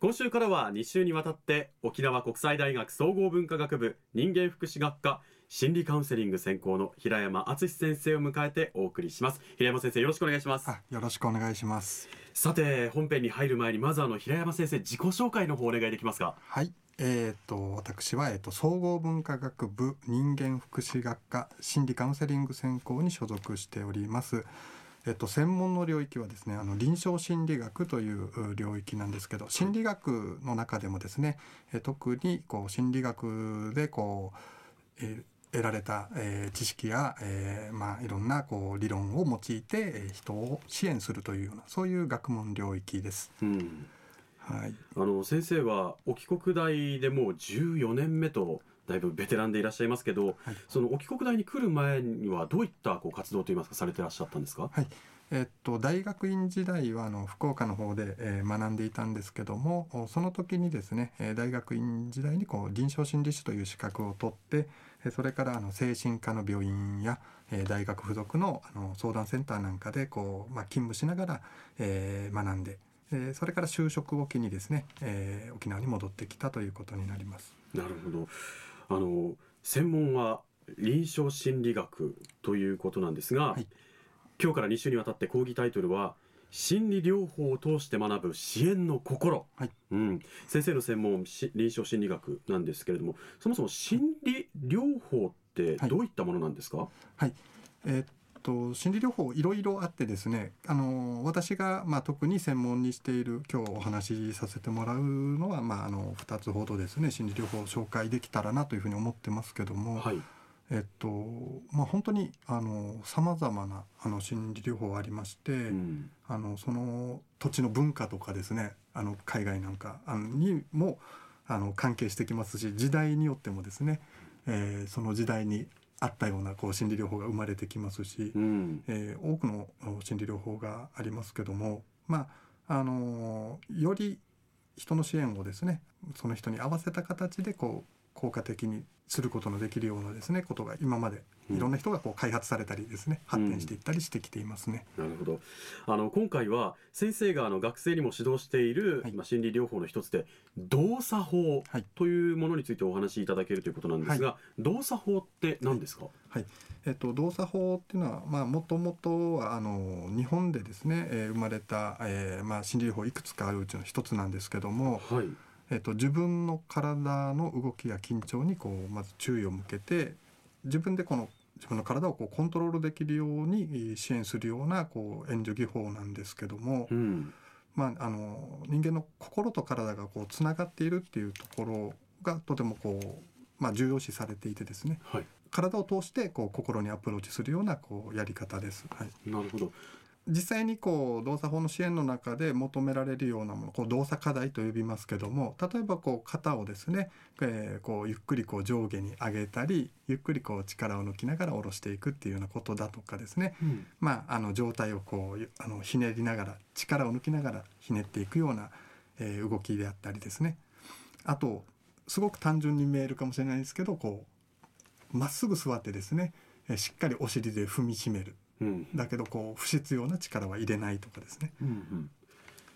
今週からは2週にわたって沖縄国際大学総合文化学部人間福祉学科心理カウンセリング専攻の平山敦先生を迎えてお送りします。平山先生よろしくお願いします。あよろしくお願いします。さて本編に入る前にまずあの平山先生自己紹介の方お願いできますか？はい。えーと、私は、えーと、総合文化学部人間福祉学科心理カウンセリング専攻に所属しておりますえっと、専門の領域はですねあの臨床心理学という領域なんですけど心理学の中でもですね、え特にこう心理学でこう、え得られた、えー、知識や、えー、まあ、いろんなこう理論を用いて、えー、人を支援するというようなそういう学問領域です。うん。はい、あの先生は沖国大でもう14年目とだいぶベテランでいらっしゃいますけど、はい、その沖国大に来る前にはどういったこう活動といいますかされてらっしゃったんですか、はい。えっと、大学院時代はあの福岡の方で、えー、学んでいたんですけどもその時にですね大学院時代にこう臨床心理士という資格を取ってそれからあの精神科の病院や大学附属のあの相談センターなんかでこう、まあ、勤務しながら、えー、学んでそれから就職を機にですね、えー、沖縄に戻ってきたということになります。なるほどあの専門は臨床心理学ということなんですが、はい、今日から2週にわたって講義タイトルは心理療法を通して学ぶ支援の心、はい、うん、先生の専門臨床心理学なんですけれどもそもそも心理療法ってどういったものなんですか、はい、はい、えー、と心理療法いろいろあってですねあの私がまあ特に専門にしている今日お話しさせてもらうのは、まあ、あの2つほどですね心理療法を紹介できたらなというふうに思ってますけども、はい、えっとまあ、本当にさまざまなあの心理療法ありまして、うん、あのその土地の文化とかですねあの海外なんかにもあの関係してきますし時代によってもですね、えー、その時代にあったようなこう心理療法が生まれてきますし、うん、えー、多くの心理療法がありますけどもまああのより人の支援をですねその人に合わせた形でこう効果的にすることのできるようなですねことが今までいろんな人がこう開発されたりですね、うん、発展していったりしてきていますね。なるほど。あの今回は先生があの学生にも指導している、はい、まあ心理療法の一つで動作法というものについてお話しいただけるということなんですが、はい、動作法って何ですか？はい。えっと動作法っていうのはまあもともとはあの日本でですね、えー、生まれた、えー、まあ心理療法いくつかあるうちの一つなんですけども。はい。えっと、自分の体の動きや緊張にこうまず注意を向けて自分でこの自分の体をこうコントロールできるように支援するようなこう援助技法なんですけども、うん、まあ、あの人間の心と体がこうつながっているっていうところがとてもこう、まあ、重要視されていてですね、はい、体を通してこう心にアプローチするようなこうやり方です。はい、なるほど実際にこう動作法の支援の中で求められるようなものこう動作課題と呼びますけども例えばこう肩をですね、えー、こうゆっくりこう上下に上げたりゆっくりこう力を抜きながら下ろしていくっていうようなことだとかですね、うん、まああの状態をこうあのひねりながら力を抜きながらひねっていくような、えー、動きであったりですね。あとすごく単純に見えるかもしれないですけどこうまっすぐ座ってですねしっかりお尻で踏みしめるだけどこう不必要な力は入れないとかですね、うんうん、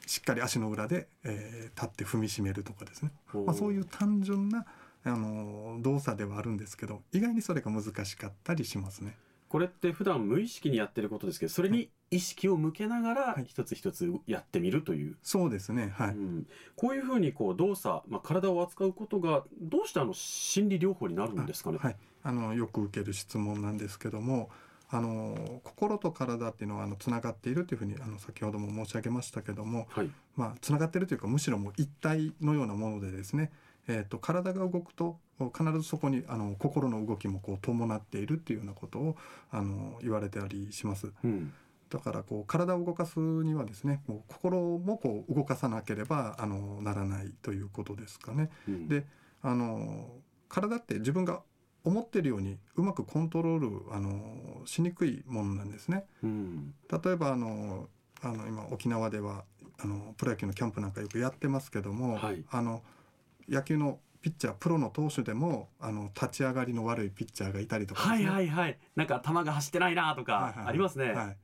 しっかり足の裏で、えー、立って踏みしめるとかですね、まあ、そういう単純なあの動作ではあるんですけど意外にそれが難しかったりしますね。これって普段無意識にやってることですけどそれに意識を向けながら一つ一つやってみるという、はい、そうですねはい、うん、こういうふうにこう動作、まあ、体を扱うことがどうしてあの心理療法になるんですかね？はい、あのよく受ける質問なんですけどもあの心と体っていうのはあのつながっているというふうにあの先ほども申し上げましたけども、はいまあ、つながっているというかむしろもう一体のようなものでですね、えー、と体が動くと必ずそこにあの心の動きもこう伴っているっていうようなことをあの言われたりします。うんだからこう体を動かすにはですねこう心もこう動かさなければあのならないということですかね。うんであの体って自分が思ってるようにうまくコントロールあのしにくいものなんですね。うん。例えばあのあの今沖縄ではあのプロ野球のキャンプなんかよくやってますけども、はい。あの野球のピッチャープロの投手でもあの立ち上がりの悪いピッチャーがいたりとかはいはいはい。なんか球が走ってないなとかはいはいはい。ありますね、はい、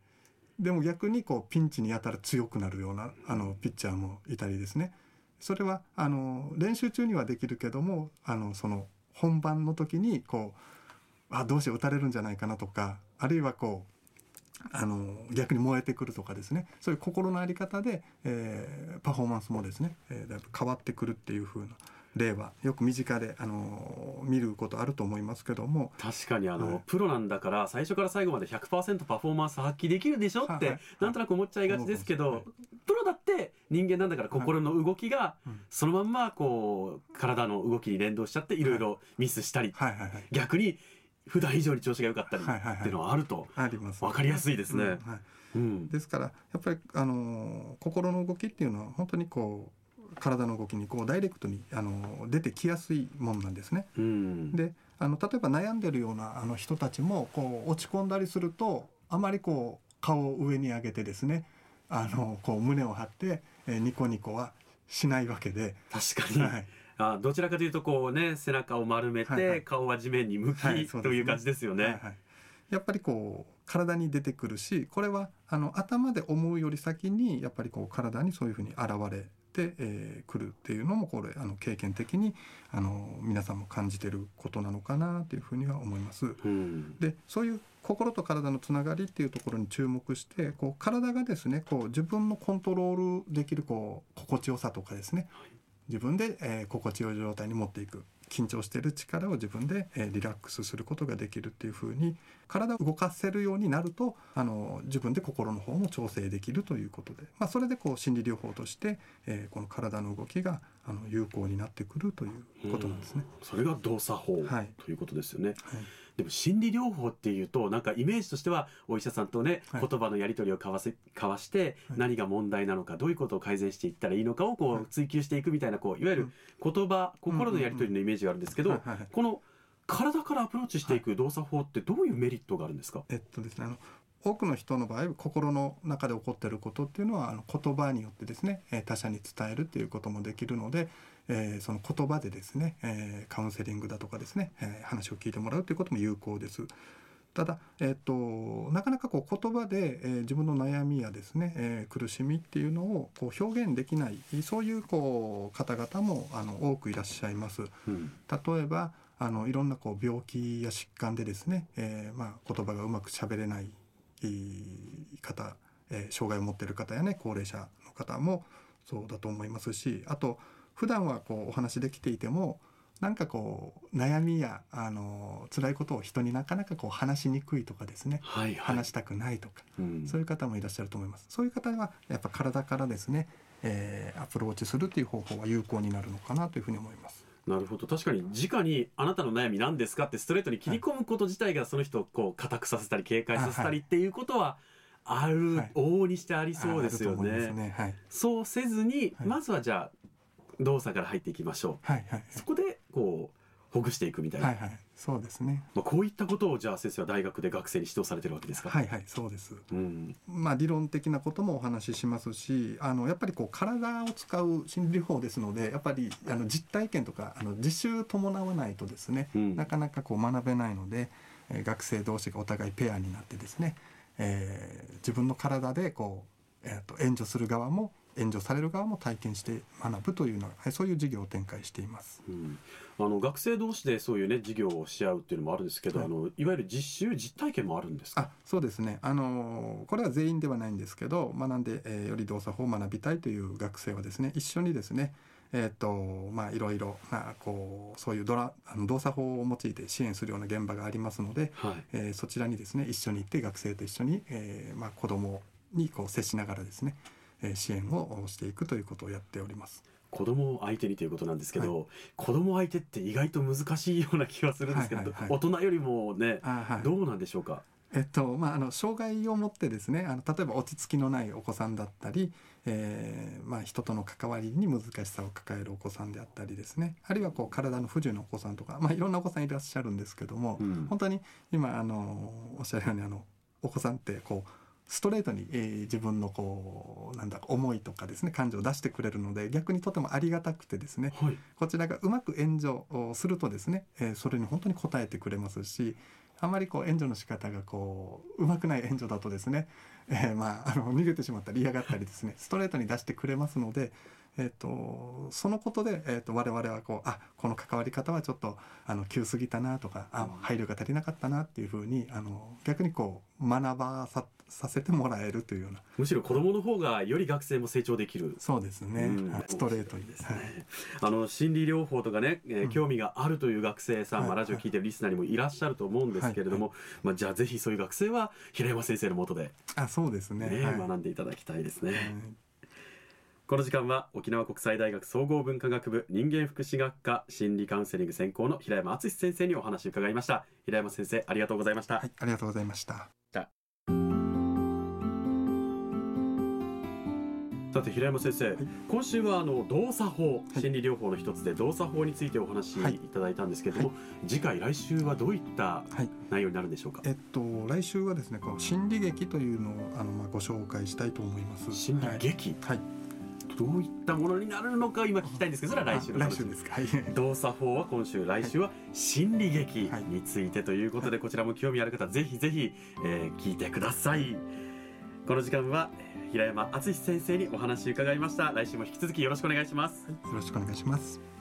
でも逆にこうピンチにやたら強くなるようなあのピッチャーもいたりですね。それはあの練習中にはできるけどもあのその本番の時にこうあどうして打たれるんじゃないかなとかあるいはこうあの逆に燃えてくるとかですね。そういう心の在り方で、えーパフォーマンスもですね、えーだいぶ変わってくるっていう風な例はよく身近であの見ることあると思いますけども。確かにあの、はい。プロなんだから最初から最後まで100%パフォーマンス発揮できるでしょって、はい。はい。なんとなく思っちゃいがちですけど、はい。プロだって人間なんだから心の動きがうん。そのまんまこう体の動きに連動しちゃっていろいろミスしたり、逆に普段以上に調子が良かったりっていうのはあると分かりやすいですね。ですからやっぱりあの心の動きっていうのは本当にこう体の動きにこうダイレクトにあの出てきやすいもんなんですね。うん。であの例えば悩んでるようなあの人たちもこう落ち込んだりするとあまりこう顔を上に上げてですねあのこう胸を張って、えーニコニコはしないわけで、確かに、はい。あどちらかというとこうね背中を丸めて、はいはい。顔は地面に向き、はいという感じですよね。はいはい。やっぱりこう体に出てくるしこれはあの頭で思うより先にやっぱりこう体にそういうふうに現れて、えー、くるっていうのもこれあの経験的にあの皆さんも感じてることなのかなというふうには思います。うん。でそういう心と体のつながりっていうところに注目してこう体がですねこう自分のコントロールできるこう心地よさとかですね。自分で、えー心地よい状態に持っていく緊張している力を自分で、えーリラックスすることができるっていうふうに体を動かせるようになるとあの自分で心の方も調整できるということで、まあ、それでこう心理療法として、えーこの体の動きがあの有効になってくるということなんですね。それが動作法、はいということですよね。はいでも心理療法っていうとなんかイメージとしてはお医者さんとね、はい。言葉のやり取りを交わせ交わして、はい。何が問題なのかどういうことを改善していったらいいのかをこはい。う追求していくみたいなこういわゆる言葉、心のやり取りのイメージがあるんですけど、この体からアプローチしていく動作法ってどういうメリットがあるんですか、えっとですねあの多くの人の場合心の中で起こっていることっていうのはあの言葉によってですねえー他者に伝えるっていうこともできるので、えーその言葉でですね、えーカウンセリングだとかですね、えー話を聞いてもらうということも有効です。ただ、えっとなかなかこう言葉で、えー自分の悩みやですね、えー苦しみっていうのをこう表現できないそういうこう方々もあの多くいらっしゃいます。うん例えばあのいろんなこう病気や疾患でですね、えーまあ、言葉がうまく喋れない方、えー障害を持っている方やね高齢者の方もそうだと思いますしあと普段はこうお話できていてもなんかこう悩みやあの辛いことを人になかなかこう話しにくいとかですねはいはい話したくないとかうんそういう方もいらっしゃると思います。そういう方はやっぱ体からですね、えーアプローチするっていう方法は有効になるのかなというふうに思います。なるほど確かに直に「あなたの悩み何ですか?」ってストレートに切り込むこと自体がその人をこう固くさせたり警戒させたりっていうことはある、はい往々にしてありそうですよね。ね。はいそうせずに、はいまずはじゃあ動作から入っていきましょはいはいうそこでこうほぐしていくみたいな、はいはい。そうですね。まあ、こういったことをじゃあ先生は大学で学生に指導されてるわけですか、はいはいそうです。うん。まあ理論的なこともお話ししますし、あのやっぱりこう体を使う心理療法ですので、やっぱりあの実体験とかあの実習伴わないとですね、うん。なかなかこう学べないので、えー学生同士がお互いペアになってですね、えー自分の体でこう、えー、と援助する側も援助される側も体験して学ぶというのはそういう授業を展開しています。うん。あの学生同士でそういうね授業をし合うっていうのもあるんですけど、はい。い、あのいわゆる実習実体験もあるんですか？あそうですね、あのーこれは全員ではないんですけど学んで、えーより動作法を学びたいという学生はですね一緒にですね、えーとまあ、いろいろなこうそういうドラあの動作法を用いて支援するような現場がありますので、はい。えーそちらにですね一緒に行って学生と一緒に、えーまあ、子どもにこう接しながらですね、えー支援をしていくということをやっております。子供を相手にということなんですけど、子供相手って意外と難しいような気がするんですけど、はいはいはい。大人よりもねあはい。どうなんでしょうか？えっとまあ、あの障害を持ってですねあの例えば落ち着きのないお子さんだったり、えーまあ、人との関わりに難しさを抱えるお子さんであったりですね。あるいはこう体の不自由なお子さんとか、まあ、いろんなお子さんいらっしゃるんですけども、うん。本当に今あのおっしゃるようにあのお子さんってこうストレートに、えー自分のこうなんだ思いとかですね感情を出してくれるので逆にとてもありがたくてですねはい。こちらがうまく援助をするとですね、えーそれに本当に応えてくれますしあまりこう援助の仕方がこううまくない援助だとですね、えーまああの逃げてしまったり嫌がったりですねストレートに出してくれますので、えー、とそのことで、えー、と我々はこうあこの関わり方はちょっとあの急すぎたなとかあ配慮が足りなかったなっていうふうにあの逆にこう学ばささせてもらえるというような。むしろ子供の方がより学生も成長できる。そうですね、うん。はい。ストレートにですはい。ね。あの心理療法とかね、えーうん。興味があるという学生さん、はい。まあ、ラジオ聞いてるリスナーにもいらっしゃると思うんですけれども、まあ、じゃあぜひそういう学生は平山先生のもとで、あそうですね。ねはい。学んでいただきたいですね。はいこの時間は沖縄国際大学総合文化学部人間福祉学科心理カウンセリング専攻の平山敦先生にお話を伺いました。平山先生ありがとうございました、はい、ありがとうございました。さて平山先生、今週はあの動作法、い心理療法の一つで動作法についてお話しはい。いただいたんですけれども、次回来週はどういったはい、内容になるんでしょうか、えっと来週はですね、この心理劇というのをあのまあご紹介したいと思います。心理劇、はい、どういったものになるのか今聞きたいんですけどそれは来週の来週ですか。はい。動作法は今週来週は心理劇はい。についてということでこちらも興味ある方ぜひぜひ、えー聞いてください。この時間はえー平山敦先生にお話伺いました。来週も引き続きよろしくお願いします。よろしくお願いします。